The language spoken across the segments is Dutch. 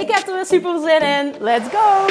Ik heb er weer super zin in. Let's go!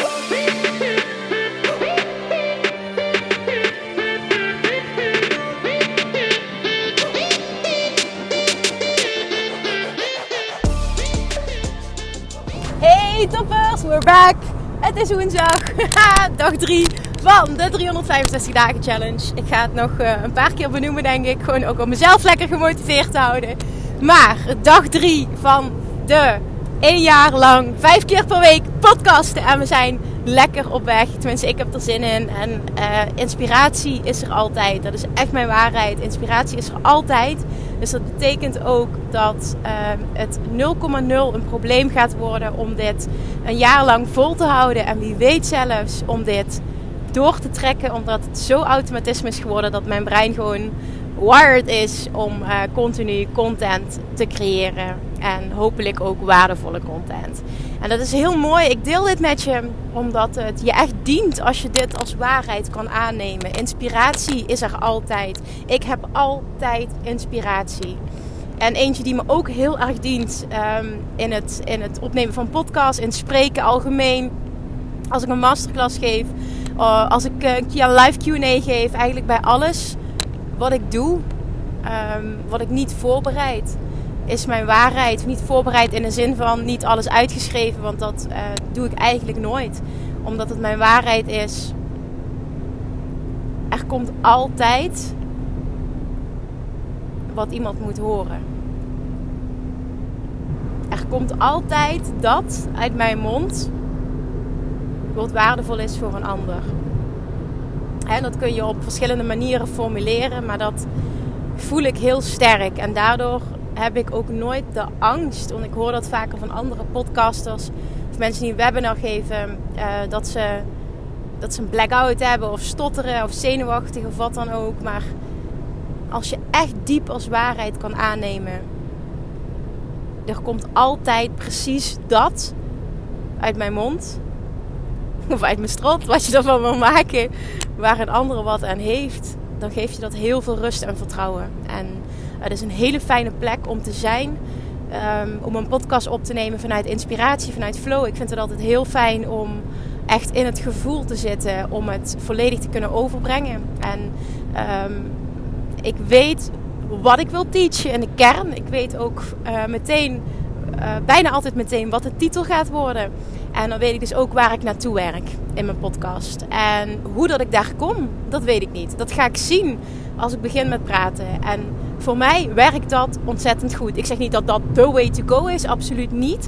Hey toppers, we're back! Het is woensdag, dag 3 van de 365 dagen challenge. Ik ga het nog uh, een paar keer benoemen denk ik, gewoon ook om mezelf lekker gemotiveerd te houden. Maar dag 3 van de één jaar lang, vijf keer per week podcasten. En we zijn lekker op weg. Tenminste, ik heb er zin in. En uh, inspiratie is er altijd. Dat is echt mijn waarheid. Inspiratie is er altijd. Dus dat betekent ook dat uh, het 0,0 een probleem gaat worden om dit een jaar lang vol te houden. En wie weet zelfs om dit door te trekken. Omdat het zo automatisme is geworden dat mijn brein gewoon wired is om uh, continu content te creëren. En hopelijk ook waardevolle content. En dat is heel mooi. Ik deel dit met je omdat het je echt dient als je dit als waarheid kan aannemen. Inspiratie is er altijd. Ik heb altijd inspiratie. En eentje die me ook heel erg dient um, in, het, in het opnemen van podcasts, in spreken algemeen. Als ik een masterclass geef, uh, als ik een live QA geef, eigenlijk bij alles wat ik doe, um, wat ik niet voorbereid, is mijn waarheid. Niet voorbereid in de zin van niet alles uitgeschreven, want dat uh, doe ik eigenlijk nooit. Omdat het mijn waarheid is. Er komt altijd wat iemand moet horen. Er komt altijd dat uit mijn mond wat waardevol is voor een ander. En dat kun je op verschillende manieren formuleren, maar dat voel ik heel sterk. En daardoor heb ik ook nooit de angst, want ik hoor dat vaker van andere podcasters of mensen die een webinar geven, uh, dat, ze, dat ze een blackout hebben of stotteren of zenuwachtig of wat dan ook. Maar als je echt diep als waarheid kan aannemen, er komt altijd precies dat uit mijn mond of uit mijn strot, wat je ervan wil maken, waar een ander wat aan heeft, dan geeft je dat heel veel rust en vertrouwen. En het is een hele fijne plek om te zijn. Um, om een podcast op te nemen vanuit inspiratie, vanuit flow. Ik vind het altijd heel fijn om echt in het gevoel te zitten. Om het volledig te kunnen overbrengen. En um, ik weet wat ik wil teachen in de kern. Ik weet ook uh, meteen, uh, bijna altijd meteen, wat de titel gaat worden. En dan weet ik dus ook waar ik naartoe werk in mijn podcast. En hoe dat ik daar kom, dat weet ik niet. Dat ga ik zien als ik begin met praten. En voor mij werkt dat ontzettend goed. Ik zeg niet dat dat the way to go is, absoluut niet.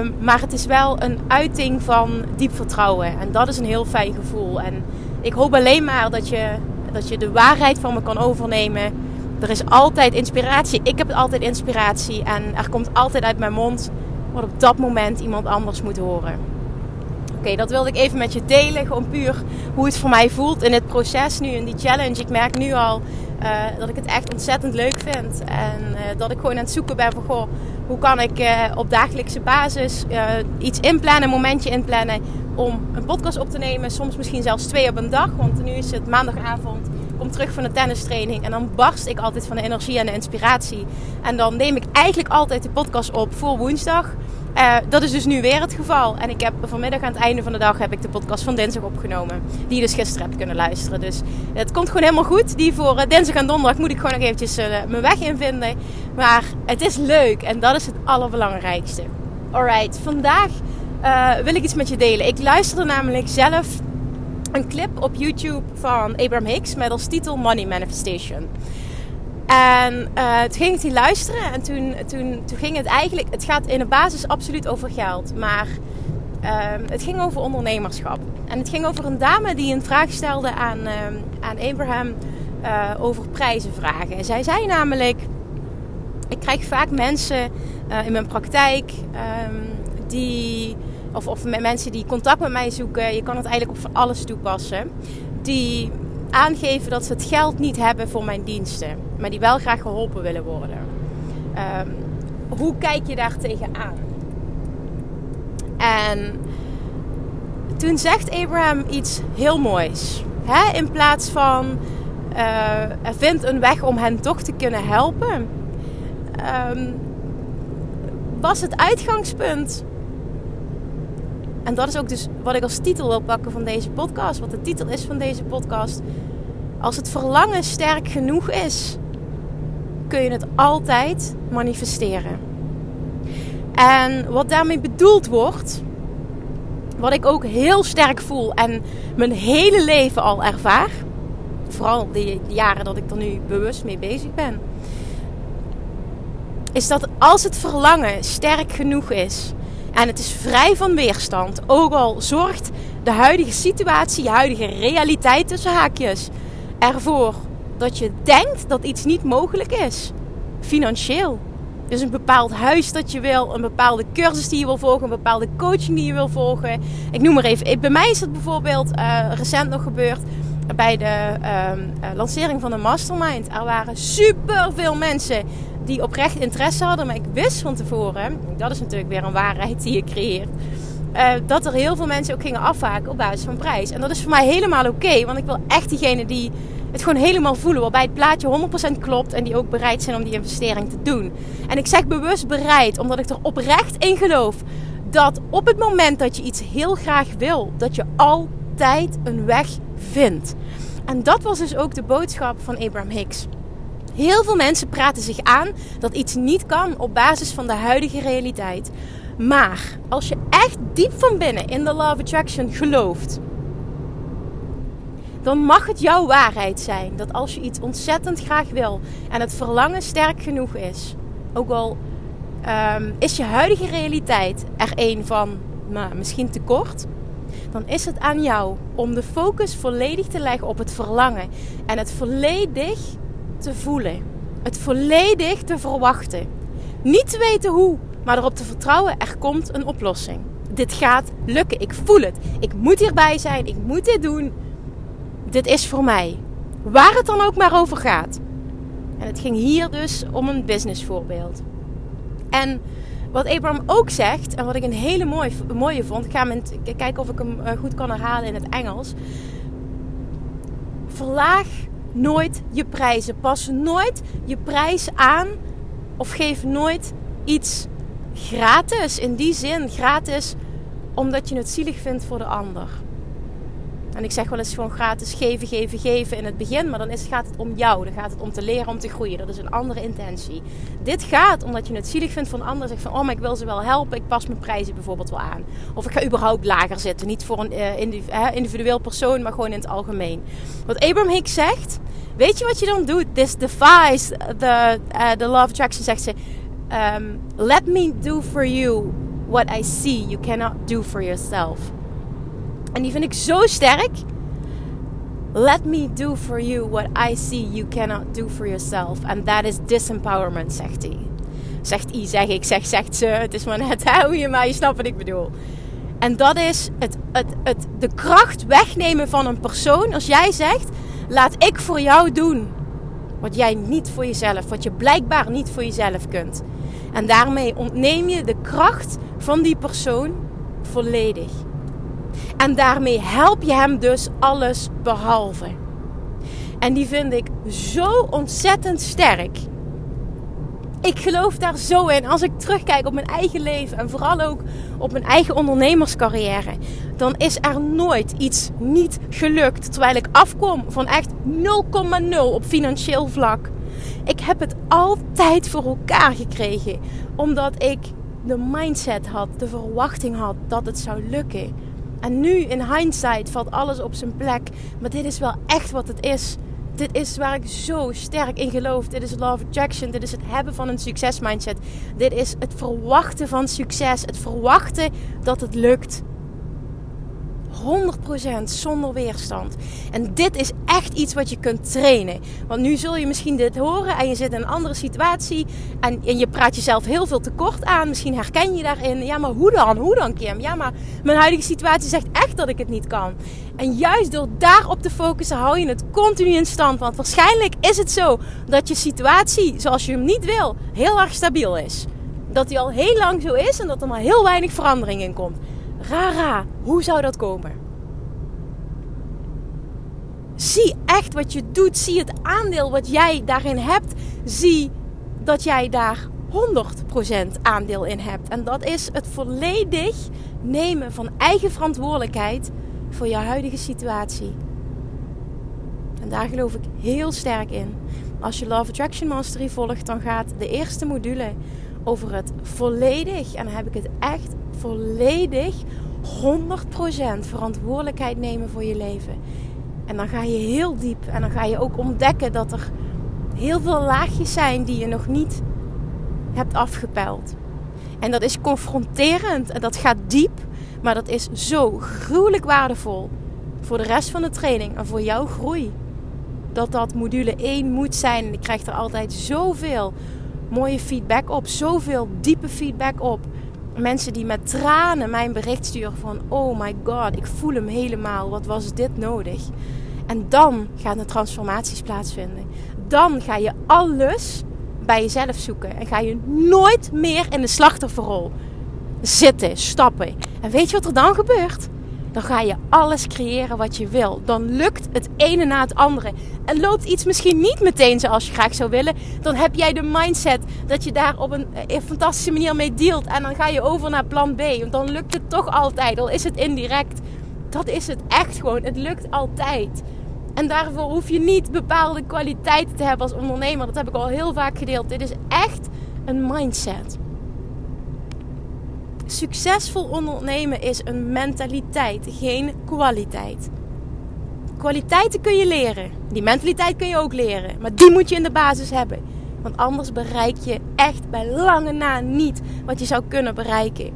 Um, maar het is wel een uiting van diep vertrouwen. En dat is een heel fijn gevoel. En ik hoop alleen maar dat je, dat je de waarheid van me kan overnemen. Er is altijd inspiratie. Ik heb altijd inspiratie. En er komt altijd uit mijn mond wat op dat moment iemand anders moet horen. Oké, dat wilde ik even met je delen. Gewoon puur hoe het voor mij voelt in dit proces nu, in die challenge. Ik merk nu al uh, dat ik het echt ontzettend leuk vind. En uh, dat ik gewoon aan het zoeken ben van, goh, hoe kan ik uh, op dagelijkse basis iets inplannen, een momentje inplannen om een podcast op te nemen. Soms misschien zelfs twee op een dag, want nu is het maandagavond. Kom terug van de tennistraining en dan barst ik altijd van de energie en de inspiratie. En dan neem ik eigenlijk altijd de podcast op voor woensdag. Uh, dat is dus nu weer het geval. En ik heb vanmiddag aan het einde van de dag heb ik de podcast van dinsdag opgenomen. Die je dus gisteren hebt kunnen luisteren. Dus het komt gewoon helemaal goed. Die voor uh, dinsdag en donderdag moet ik gewoon nog eventjes uh, mijn weg invinden. Maar het is leuk en dat is het allerbelangrijkste. Alright, vandaag wil ik iets met je delen. Ik luisterde namelijk zelf een clip op YouTube van Abraham Hicks met als titel Money Manifestation. En uh, toen ging ik die luisteren en toen, toen, toen ging het eigenlijk... Het gaat in de basis absoluut over geld. Maar uh, het ging over ondernemerschap. En het ging over een dame die een vraag stelde aan, uh, aan Abraham uh, over prijzen vragen. En zij zei namelijk... Ik krijg vaak mensen in mijn praktijk die of, of mensen die contact met mij zoeken, je kan het eigenlijk op alles toepassen, die aangeven dat ze het geld niet hebben voor mijn diensten, maar die wel graag geholpen willen worden. Ehm, hoe kijk je daar tegenaan? En toen zegt Abraham iets heel moois. Hè? In plaats van uh, vindt een weg om hen toch te kunnen helpen. Um, was het uitgangspunt. En dat is ook dus wat ik als titel wil pakken van deze podcast. Wat de titel is van deze podcast. Als het verlangen sterk genoeg is, kun je het altijd manifesteren. En wat daarmee bedoeld wordt, wat ik ook heel sterk voel en mijn hele leven al ervaar, vooral de jaren dat ik er nu bewust mee bezig ben, is dat als het verlangen sterk genoeg is en het is vrij van weerstand, ook al zorgt de huidige situatie, de huidige realiteit tussen haakjes, ervoor dat je denkt dat iets niet mogelijk is, financieel. Dus een bepaald huis dat je wil, een bepaalde cursus die je wil volgen, een bepaalde coaching die je wil volgen. Ik noem maar even. Bij mij is het bijvoorbeeld uh, recent nog gebeurd bij de uh, lancering van de Mastermind. Er waren super veel mensen die oprecht interesse hadden. Maar ik wist van tevoren, dat is natuurlijk weer een waarheid die je creëert. Uh, dat er heel veel mensen ook gingen afhaken op basis van prijs. En dat is voor mij helemaal oké. want ik wil echt diegene die het gewoon helemaal voelen. Waarbij het plaatje 100% klopt. En die ook bereid zijn om die investering te doen. En ik zeg bewust bereid. Omdat ik er oprecht in geloof. Dat op het moment dat je iets heel graag wil. Dat je altijd een weg vindt. En dat was dus ook de boodschap van Abraham Hicks. Heel veel mensen praten zich aan dat iets niet kan op basis van de huidige realiteit. Maar als je echt diep van binnen in de Law of Attraction gelooft, dan mag het jouw waarheid zijn dat als je iets ontzettend graag wil en het verlangen sterk genoeg is, ook al um, is je huidige realiteit er een van nou, misschien tekort, dan is het aan jou om de focus volledig te leggen op het verlangen en het volledig te voelen. Het volledig te verwachten. Niet te weten hoe, maar erop te vertrouwen, er komt een oplossing. Dit gaat lukken. Ik voel het. Ik moet hierbij zijn. Ik moet dit doen. Dit is voor mij. Waar het dan ook maar over gaat. En het ging hier dus om een businessvoorbeeld. En wat Abraham ook zegt, en wat ik een hele mooie, mooie vond, ik ga met, kijken of ik hem eh, goed kan herhalen in het Engels. Verlaag nooit je prijzen. Pas nooit je prijs aan of geef nooit iets gratis. In die zin gratis omdat je het zielig vindt voor de ander. En ik zeg wel eens gewoon gratis geven, geven, geven in het begin. Maar dan is, gaat het om jou. Dan gaat het om te leren, om te groeien. Dat is een andere intentie. Dit gaat omdat je het zielig vindt van anderen. Zeg van, oh, maar ik wil ze wel helpen. Ik pas mijn prijzen bijvoorbeeld wel aan. Of ik ga überhaupt lager zitten. Niet voor een uh, individueel persoon, maar gewoon in het algemeen. Wat Abraham Hicks zegt. Weet je wat je dan doet? This defies the, uh, the law attraction, zegt ze. Um, let me do for you what I see you cannot do for yourself. En die vind ik zo sterk. Let me do for you what I see you cannot do for yourself. And that is disempowerment, zegt hij. Zegt hij, zeg ik, zeg, zegt ze. Het is maar net hoe je je snapt wat ik bedoel. En dat is het, het, het, de kracht wegnemen van een persoon. Als jij zegt, laat ik voor jou doen wat jij niet voor jezelf, wat je blijkbaar niet voor jezelf kunt. En daarmee ontneem je de kracht van die persoon volledig. En daarmee help je hem dus alles behalve. En die vind ik zo ontzettend sterk. Ik geloof daar zo in. Als ik terugkijk op mijn eigen leven en vooral ook op mijn eigen ondernemerscarrière, dan is er nooit iets niet gelukt terwijl ik afkom van echt 0,0 op financieel vlak. Ik heb het altijd voor elkaar gekregen omdat ik de mindset had, de verwachting had dat het zou lukken. En nu in hindsight valt alles op zijn plek. Maar dit is wel echt wat het is. Dit is waar ik zo sterk in geloof. Dit is love attraction. Dit is het hebben van een succesmindset. Dit is het verwachten van succes. Het verwachten dat het lukt. 100% zonder weerstand. En dit is echt iets wat je kunt trainen. Want nu zul je misschien dit horen en je zit in een andere situatie. En, en je praat jezelf heel veel tekort aan. Misschien herken je daarin. Ja, maar hoe dan? Hoe dan, Kim? Ja, maar mijn huidige situatie zegt echt dat ik het niet kan. En juist door daarop te focussen, hou je het continu in stand. Want waarschijnlijk is het zo dat je situatie, zoals je hem niet wil, heel erg stabiel is. Dat die al heel lang zo is en dat er maar heel weinig verandering in komt. Rara, hoe zou dat komen? Zie echt wat je doet. Zie het aandeel wat jij daarin hebt. Zie dat jij daar 100% aandeel in hebt. En dat is het volledig nemen van eigen verantwoordelijkheid voor je huidige situatie. En daar geloof ik heel sterk in. Als je Love Attraction Mastery volgt, dan gaat de eerste module over het volledig, en dan heb ik het echt volledig 100% verantwoordelijkheid nemen voor je leven. En dan ga je heel diep en dan ga je ook ontdekken dat er heel veel laagjes zijn die je nog niet hebt afgepeld. En dat is confronterend en dat gaat diep, maar dat is zo gruwelijk waardevol voor de rest van de training en voor jouw groei. Dat dat module 1 moet zijn. En ik krijg er altijd zoveel mooie feedback op, zoveel diepe feedback op. Mensen die met tranen mijn bericht sturen van oh my god, ik voel hem helemaal. Wat was dit nodig? En dan gaan de transformaties plaatsvinden. Dan ga je alles bij jezelf zoeken en ga je nooit meer in de slachtofferrol zitten, stappen. En weet je wat er dan gebeurt? Dan ga je alles creëren wat je wil. Dan lukt het ene na het andere. En loopt iets misschien niet meteen zoals je graag zou willen. Dan heb jij de mindset dat je daar op een, een fantastische manier mee dealt. En dan ga je over naar plan B. Want dan lukt het toch altijd. Al is het indirect. Dat is het echt gewoon. Het lukt altijd. En daarvoor hoef je niet bepaalde kwaliteiten te hebben als ondernemer. Dat heb ik al heel vaak gedeeld. Dit is echt een mindset. Succesvol ondernemen is een mentaliteit, geen kwaliteit. Kwaliteiten kun je leren. Die mentaliteit kun je ook leren. Maar die moet je in de basis hebben. Want anders bereik je echt bij lange na niet wat je zou kunnen bereiken.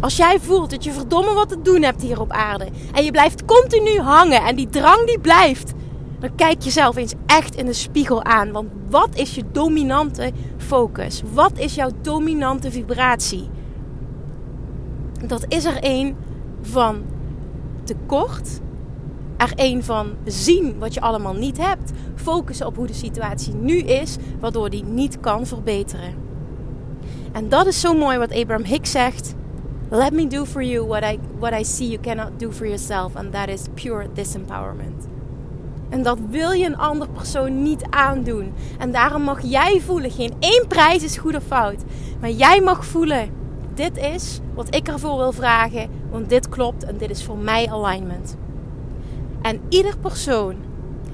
Als jij voelt dat je verdomme wat te doen hebt hier op aarde. En je blijft continu hangen en die drang die blijft. Dan kijk jezelf eens echt in de spiegel aan. Want wat is je dominante focus? Wat is jouw dominante vibratie? Dat is er een van tekort. Er een van zien wat je allemaal niet hebt. Focussen op hoe de situatie nu is, waardoor die niet kan verbeteren. En dat is zo mooi wat Abraham Hicks zegt. Let me do for you what I, what I see you cannot do for yourself. And that is pure disempowerment. En dat wil je een andere persoon niet aandoen. En daarom mag jij voelen. Geen één prijs is goed of fout. Maar jij mag voelen dit is wat ik ervoor wil vragen, want dit klopt en dit is voor mij alignment. En ieder persoon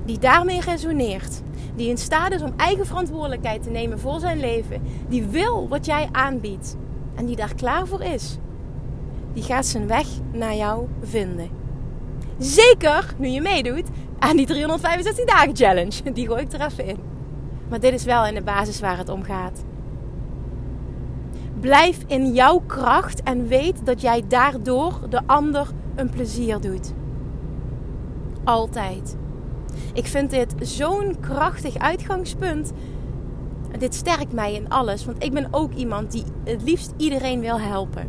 die daarmee resoneert, die in staat is om eigen verantwoordelijkheid te nemen voor zijn leven, die wil wat jij aanbiedt en die daar klaar voor is, die gaat zijn weg naar jou vinden. Zeker nu je meedoet aan die 365 dagen challenge. Die gooi ik er even in. Maar dit is wel in de basis waar het om gaat. Blijf in jouw kracht en weet dat jij daardoor de ander een plezier doet. Altijd. Ik vind dit zo'n krachtig uitgangspunt. Dit sterkt mij in alles, want ik ben ook iemand die het liefst iedereen wil helpen.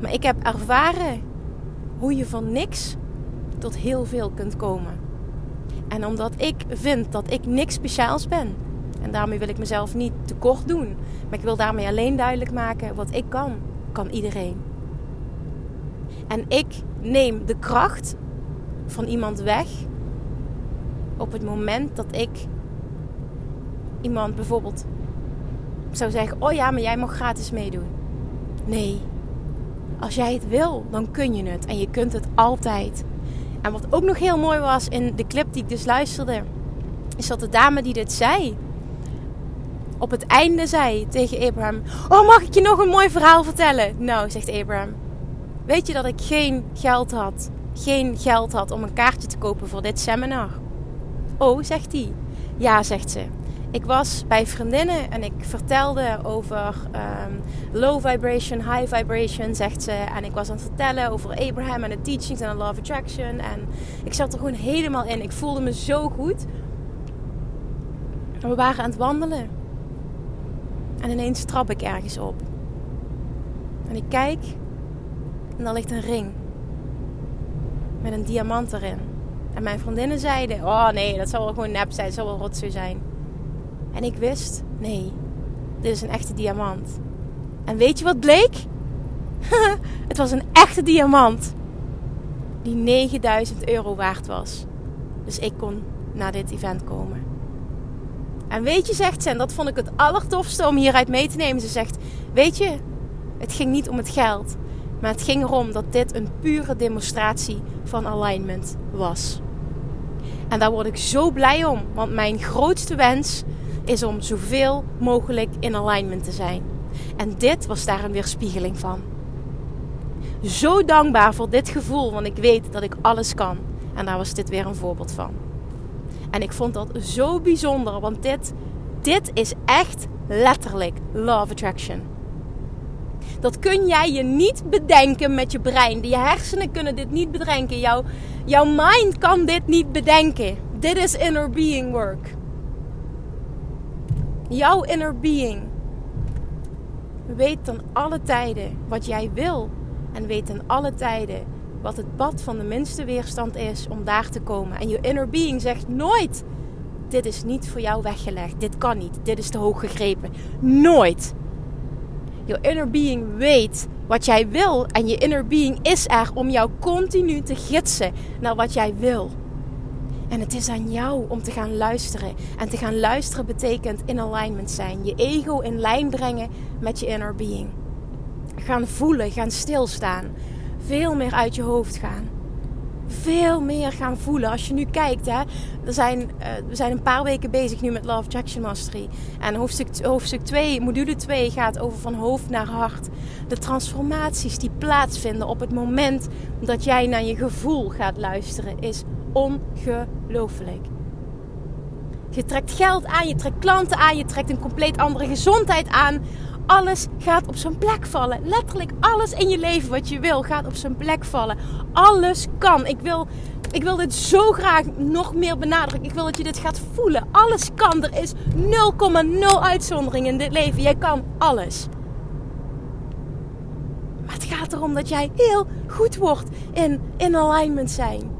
Maar ik heb ervaren hoe je van niks tot heel veel kunt komen. En omdat ik vind dat ik niks speciaals ben, en daarmee wil ik mezelf niet tekort doen. Maar ik wil daarmee alleen duidelijk maken wat ik kan, kan iedereen. En ik neem de kracht van iemand weg op het moment dat ik iemand bijvoorbeeld zou zeggen: Oh ja, maar jij mag gratis meedoen. Nee, als jij het wil, dan kun je het. En je kunt het altijd. En wat ook nog heel mooi was in de clip die ik dus luisterde, is dat de dame die dit zei, op het einde zei tegen Abraham: Oh, mag ik je nog een mooi verhaal vertellen? Nou, zegt Abraham. Weet je dat ik geen geld had? Geen geld had om een kaartje te kopen voor dit seminar? Oh, zegt hij. Ja, zegt ze. Ik was bij vriendinnen en ik vertelde over ehm, low vibration, high vibration, zegt ze. En ik was aan het vertellen over Abraham en de teachings en de law of attraction. En ik zat er gewoon helemaal in. Ik voelde me zo goed. We waren aan het wandelen. En ineens trap ik ergens op. En ik kijk en daar ligt een ring. Met een diamant erin. En mijn vriendinnen zeiden: Oh nee, dat zal wel gewoon nep zijn, het zal wel rotzooi zijn. En ik wist: Nee, dit is een echte diamant. En weet je wat bleek? het was een echte diamant. Die 9000 euro waard was. Dus ik kon naar dit event komen. En weet je, zegt ze, en dat vond ik het allertofste om hieruit mee te nemen. Ze zegt: Weet je, het ging niet om het geld. Maar het ging erom dat dit een pure demonstratie van alignment was. En daar word ik zo blij om, want mijn grootste wens is om zoveel mogelijk in alignment te zijn. En dit was daar een weerspiegeling van. Zo dankbaar voor dit gevoel, want ik weet dat ik alles kan. En daar was dit weer een voorbeeld van. En ik vond dat zo bijzonder, want dit, dit is echt letterlijk love attraction. Dat kun jij je niet bedenken met je brein. Je hersenen kunnen dit niet bedenken. Jouw, jouw mind kan dit niet bedenken. Dit is inner being work. Jouw inner being weet dan alle tijden wat jij wil. En weet in alle tijden wat het pad van de minste weerstand is om daar te komen. En je inner being zegt nooit: Dit is niet voor jou weggelegd. Dit kan niet. Dit is te hoog gegrepen. Nooit. Je inner being weet wat jij wil. En je inner being is er om jou continu te gidsen naar wat jij wil. En het is aan jou om te gaan luisteren. En te gaan luisteren betekent in alignment zijn. Je ego in lijn brengen met je inner being. Gaan voelen, gaan stilstaan. Veel meer uit je hoofd gaan veel meer gaan voelen. Als je nu kijkt, hè, er zijn, uh, we zijn een paar weken bezig nu met Love Attraction Mastery. En hoofdstuk, hoofdstuk 2, module 2 gaat over van hoofd naar hart. De transformaties die plaatsvinden op het moment dat jij naar je gevoel gaat luisteren, is ongelooflijk. Je trekt geld aan, je trekt klanten aan, je trekt een compleet andere gezondheid aan alles gaat op zijn plek vallen. Letterlijk alles in je leven wat je wil gaat op zijn plek vallen. Alles kan. Ik wil, ik wil dit zo graag nog meer benadrukken. Ik wil dat je dit gaat voelen. Alles kan. Er is 0,0 uitzondering in dit leven. Jij kan alles. Maar het gaat erom dat jij heel goed wordt in, in alignment zijn.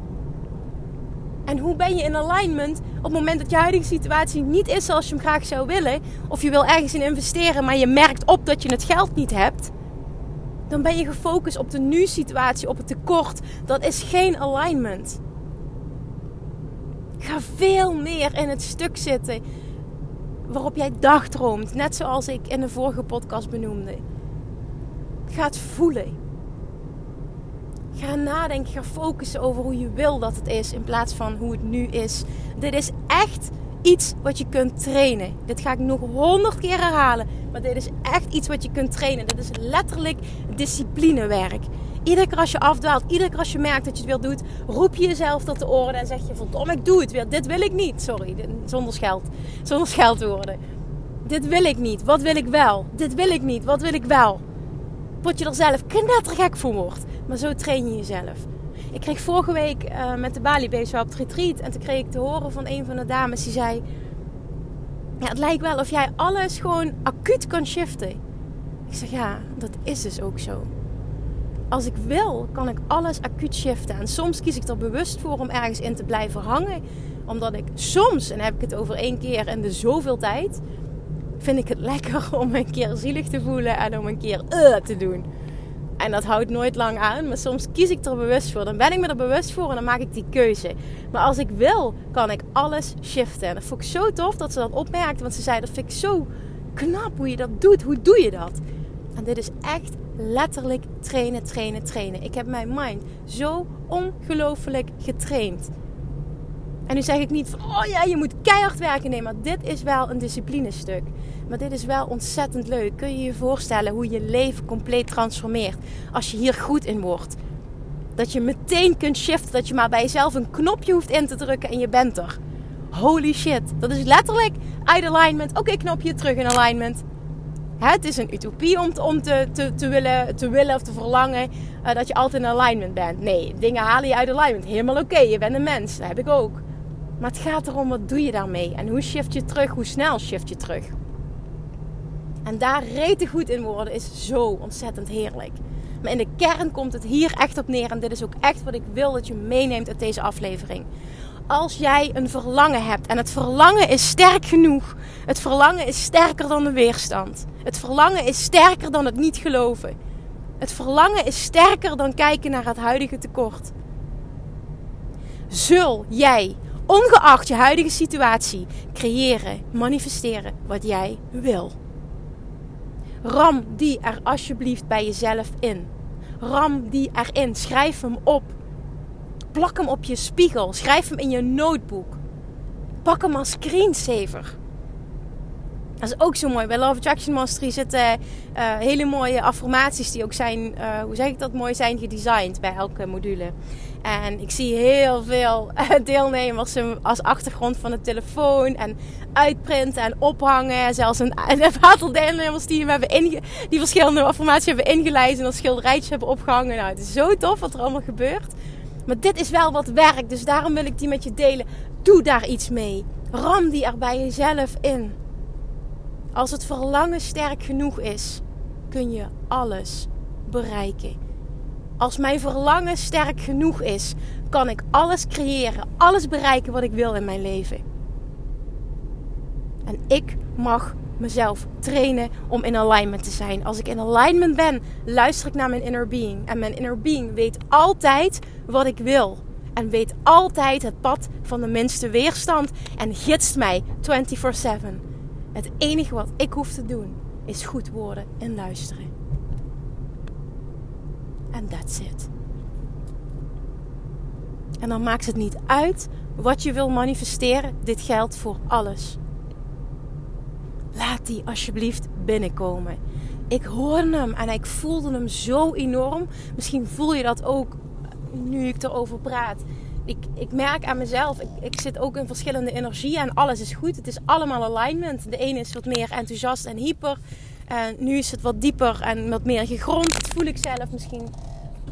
En hoe ben je in alignment op het moment dat je huidige situatie niet is zoals je hem graag zou willen? Of je wil ergens in investeren, maar je merkt op dat je het geld niet hebt. Dan ben je gefocust op de nu-situatie, op het tekort. Dat is geen alignment. Ga veel meer in het stuk zitten waarop jij dagdroomt. Net zoals ik in de vorige podcast benoemde. Ga het voelen. Ga nadenken, ga focussen over hoe je wil dat het is in plaats van hoe het nu is. Dit is echt iets wat je kunt trainen. Dit ga ik nog honderd keer herhalen. Maar dit is echt iets wat je kunt trainen. Dit is letterlijk disciplinewerk. Iedere keer als je afdwaalt, iedere keer als je merkt dat je het weer doet, roep je jezelf tot de oren en zeg je: Verdomme, ik doe het weer. Dit wil ik niet. Sorry, zonder scheld. Zonder scheldwoorden. Dit wil ik niet. Wat wil ik wel? Dit wil ik niet. Wat wil ik wel? Word je er zelf knettergek voor wordt. Maar zo train je jezelf. Ik kreeg vorige week uh, met de Bali Base op het retreat. En toen kreeg ik te horen van een van de dames die zei... Ja, het lijkt wel of jij alles gewoon acuut kan shiften. Ik zeg ja, dat is dus ook zo. Als ik wil, kan ik alles acuut shiften. En soms kies ik er bewust voor om ergens in te blijven hangen. Omdat ik soms, en heb ik het over één keer in de zoveel tijd... vind ik het lekker om een keer zielig te voelen en om een keer uh, te doen. En dat houdt nooit lang aan. Maar soms kies ik er bewust voor. Dan ben ik me er bewust voor en dan maak ik die keuze. Maar als ik wil, kan ik alles shiften. En dat vond ik zo tof dat ze dat opmerkte. Want ze zei, dat vind ik zo knap hoe je dat doet. Hoe doe je dat? En dit is echt letterlijk trainen, trainen, trainen. Ik heb mijn mind zo ongelooflijk getraind. En nu zeg ik niet van, oh ja, je moet keihard werken. Nee, maar dit is wel een disciplinestuk. Maar dit is wel ontzettend leuk. Kun je je voorstellen hoe je leven compleet transformeert als je hier goed in wordt? Dat je meteen kunt shiften, dat je maar bij jezelf een knopje hoeft in te drukken en je bent er. Holy shit, dat is letterlijk uit alignment. Oké, knopje terug in alignment. Het is een utopie om, te, om te, willen, te willen of te verlangen uh, dat je altijd in alignment bent. Nee, dingen halen je uit alignment. Helemaal oké, je bent een mens. Dat heb ik ook. Maar het gaat erom, wat doe je daarmee? En hoe shift je terug? Hoe snel shift je terug? En daar rete goed in worden is zo ontzettend heerlijk. Maar in de kern komt het hier echt op neer. En dit is ook echt wat ik wil dat je meeneemt uit deze aflevering. Als jij een verlangen hebt en het verlangen is sterk genoeg. Het verlangen is sterker dan de weerstand. Het verlangen is sterker dan het niet geloven. Het verlangen is sterker dan kijken naar het huidige tekort. Zul jij, ongeacht je huidige situatie, creëren, manifesteren wat jij wil. Ram die er alsjeblieft bij jezelf in. Ram die erin. Schrijf hem op. Plak hem op je spiegel. Schrijf hem in je notebook. Pak hem als screensaver. Dat is ook zo mooi. Bij Love Attraction Mastery zitten uh, hele mooie affirmaties die ook zijn, uh, hoe zeg ik dat, mooi zijn gedesigned bij elke module. En ik zie heel veel eh, deelnemers als achtergrond van de telefoon en uitprinten en ophangen. Zelfs een, een aantal deelnemers die, hebben inge, die verschillende affirmaties hebben ingeleid en als schilderijtjes hebben opgehangen. Nou, het is zo tof wat er allemaal gebeurt. Maar dit is wel wat werk, dus daarom wil ik die met je delen. Doe daar iets mee. Ram die er bij jezelf in. Als het verlangen sterk genoeg is, kun je alles bereiken. Als mijn verlangen sterk genoeg is, kan ik alles creëren, alles bereiken wat ik wil in mijn leven. En ik mag mezelf trainen om in alignment te zijn. Als ik in alignment ben, luister ik naar mijn inner being. En mijn inner being weet altijd wat ik wil. En weet altijd het pad van de minste weerstand. En gidst mij 24/7. Het enige wat ik hoef te doen is goed worden en luisteren. En that's it. En dan maakt het niet uit wat je wil manifesteren. Dit geldt voor alles. Laat die alsjeblieft binnenkomen. Ik hoorde hem en ik voelde hem zo enorm. Misschien voel je dat ook nu ik erover praat ik, ik merk aan mezelf, ik, ik zit ook in verschillende energieën en alles is goed. Het is allemaal alignment. De ene is wat meer enthousiast en hyper. En nu is het wat dieper en wat meer gegrond. Dat voel ik zelf. Misschien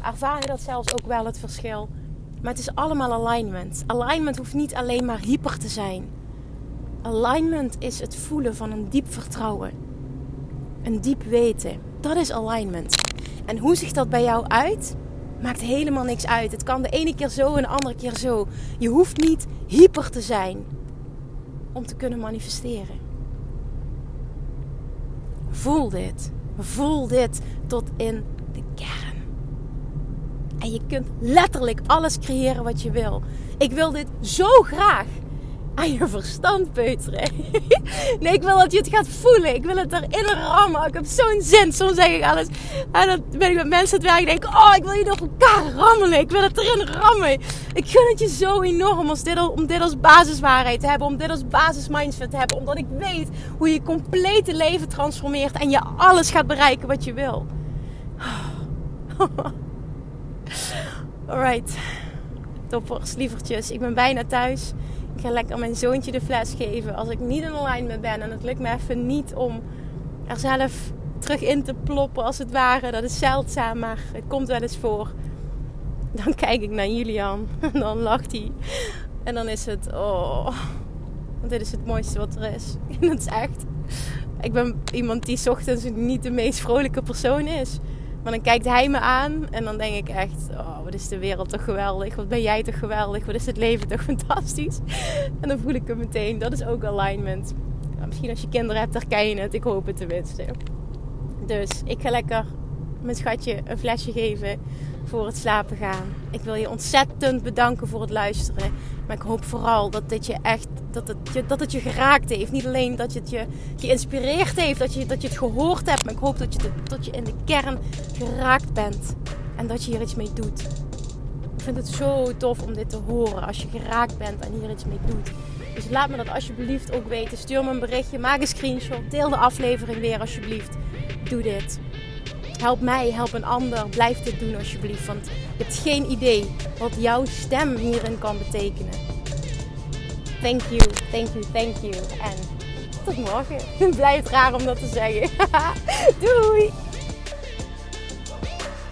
ervaar je dat zelfs ook wel, het verschil. Maar het is allemaal alignment. Alignment hoeft niet alleen maar hyper te zijn. Alignment is het voelen van een diep vertrouwen. Een diep weten. Dat is alignment. En hoe ziet dat bij jou uit? Maakt helemaal niks uit. Het kan de ene keer zo en de andere keer zo. Je hoeft niet hyper te zijn om te kunnen manifesteren. Voel dit. Voel dit tot in de kern. En je kunt letterlijk alles creëren wat je wil. Ik wil dit zo graag je verstand peuteren. nee, ik wil dat je het gaat voelen. Ik wil het erin rammen. Ik heb zo'n zin. Soms zeg ik alles. En dan ben ik met mensen aan het werk. denk oh, ik wil je door elkaar rammelen. Ik wil het erin rammen. Ik gun het je zo enorm als dit, om dit als basiswaarheid te hebben. Om dit als basismindset te hebben. Omdat ik weet hoe je complete leven transformeert. En je alles gaat bereiken wat je wil. Alright. Toppers, lievertjes. Ik ben bijna thuis. Ik ga lekker mijn zoontje de fles geven. Als ik niet in alignment ben en het lukt me even niet om er zelf terug in te ploppen als het ware. Dat is zeldzaam, maar het komt wel eens voor. Dan kijk ik naar Julian en dan lacht hij. En dan is het, oh, dit is het mooiste wat er is. En dat is echt, ik ben iemand die ochtends niet de meest vrolijke persoon is. Maar dan kijkt hij me aan en dan denk ik echt: oh, wat is de wereld toch geweldig? Wat ben jij toch geweldig? Wat is het leven toch fantastisch? En dan voel ik hem meteen. Dat is ook alignment. misschien als je kinderen hebt, herken je het. Ik hoop het tenminste. Dus ik ga lekker mijn schatje een flesje geven voor het slapen gaan. Ik wil je ontzettend bedanken voor het luisteren. Maar ik hoop vooral dat dit je echt dat het, je, dat het je geraakt heeft. Niet alleen dat het je geïnspireerd heeft, dat je, dat je het gehoord hebt. Maar ik hoop dat je, dat je in de kern geraakt bent. En dat je hier iets mee doet. Ik vind het zo tof om dit te horen als je geraakt bent en hier iets mee doet. Dus laat me dat alsjeblieft ook weten. Stuur me een berichtje, maak een screenshot, deel de aflevering weer alsjeblieft. Doe dit. Help mij, help een ander. Blijf dit doen alsjeblieft. Want je hebt geen idee wat jouw stem hierin kan betekenen. thank you, thank you, thank you. En tot morgen. Het blijft raar om dat te zeggen. Doei!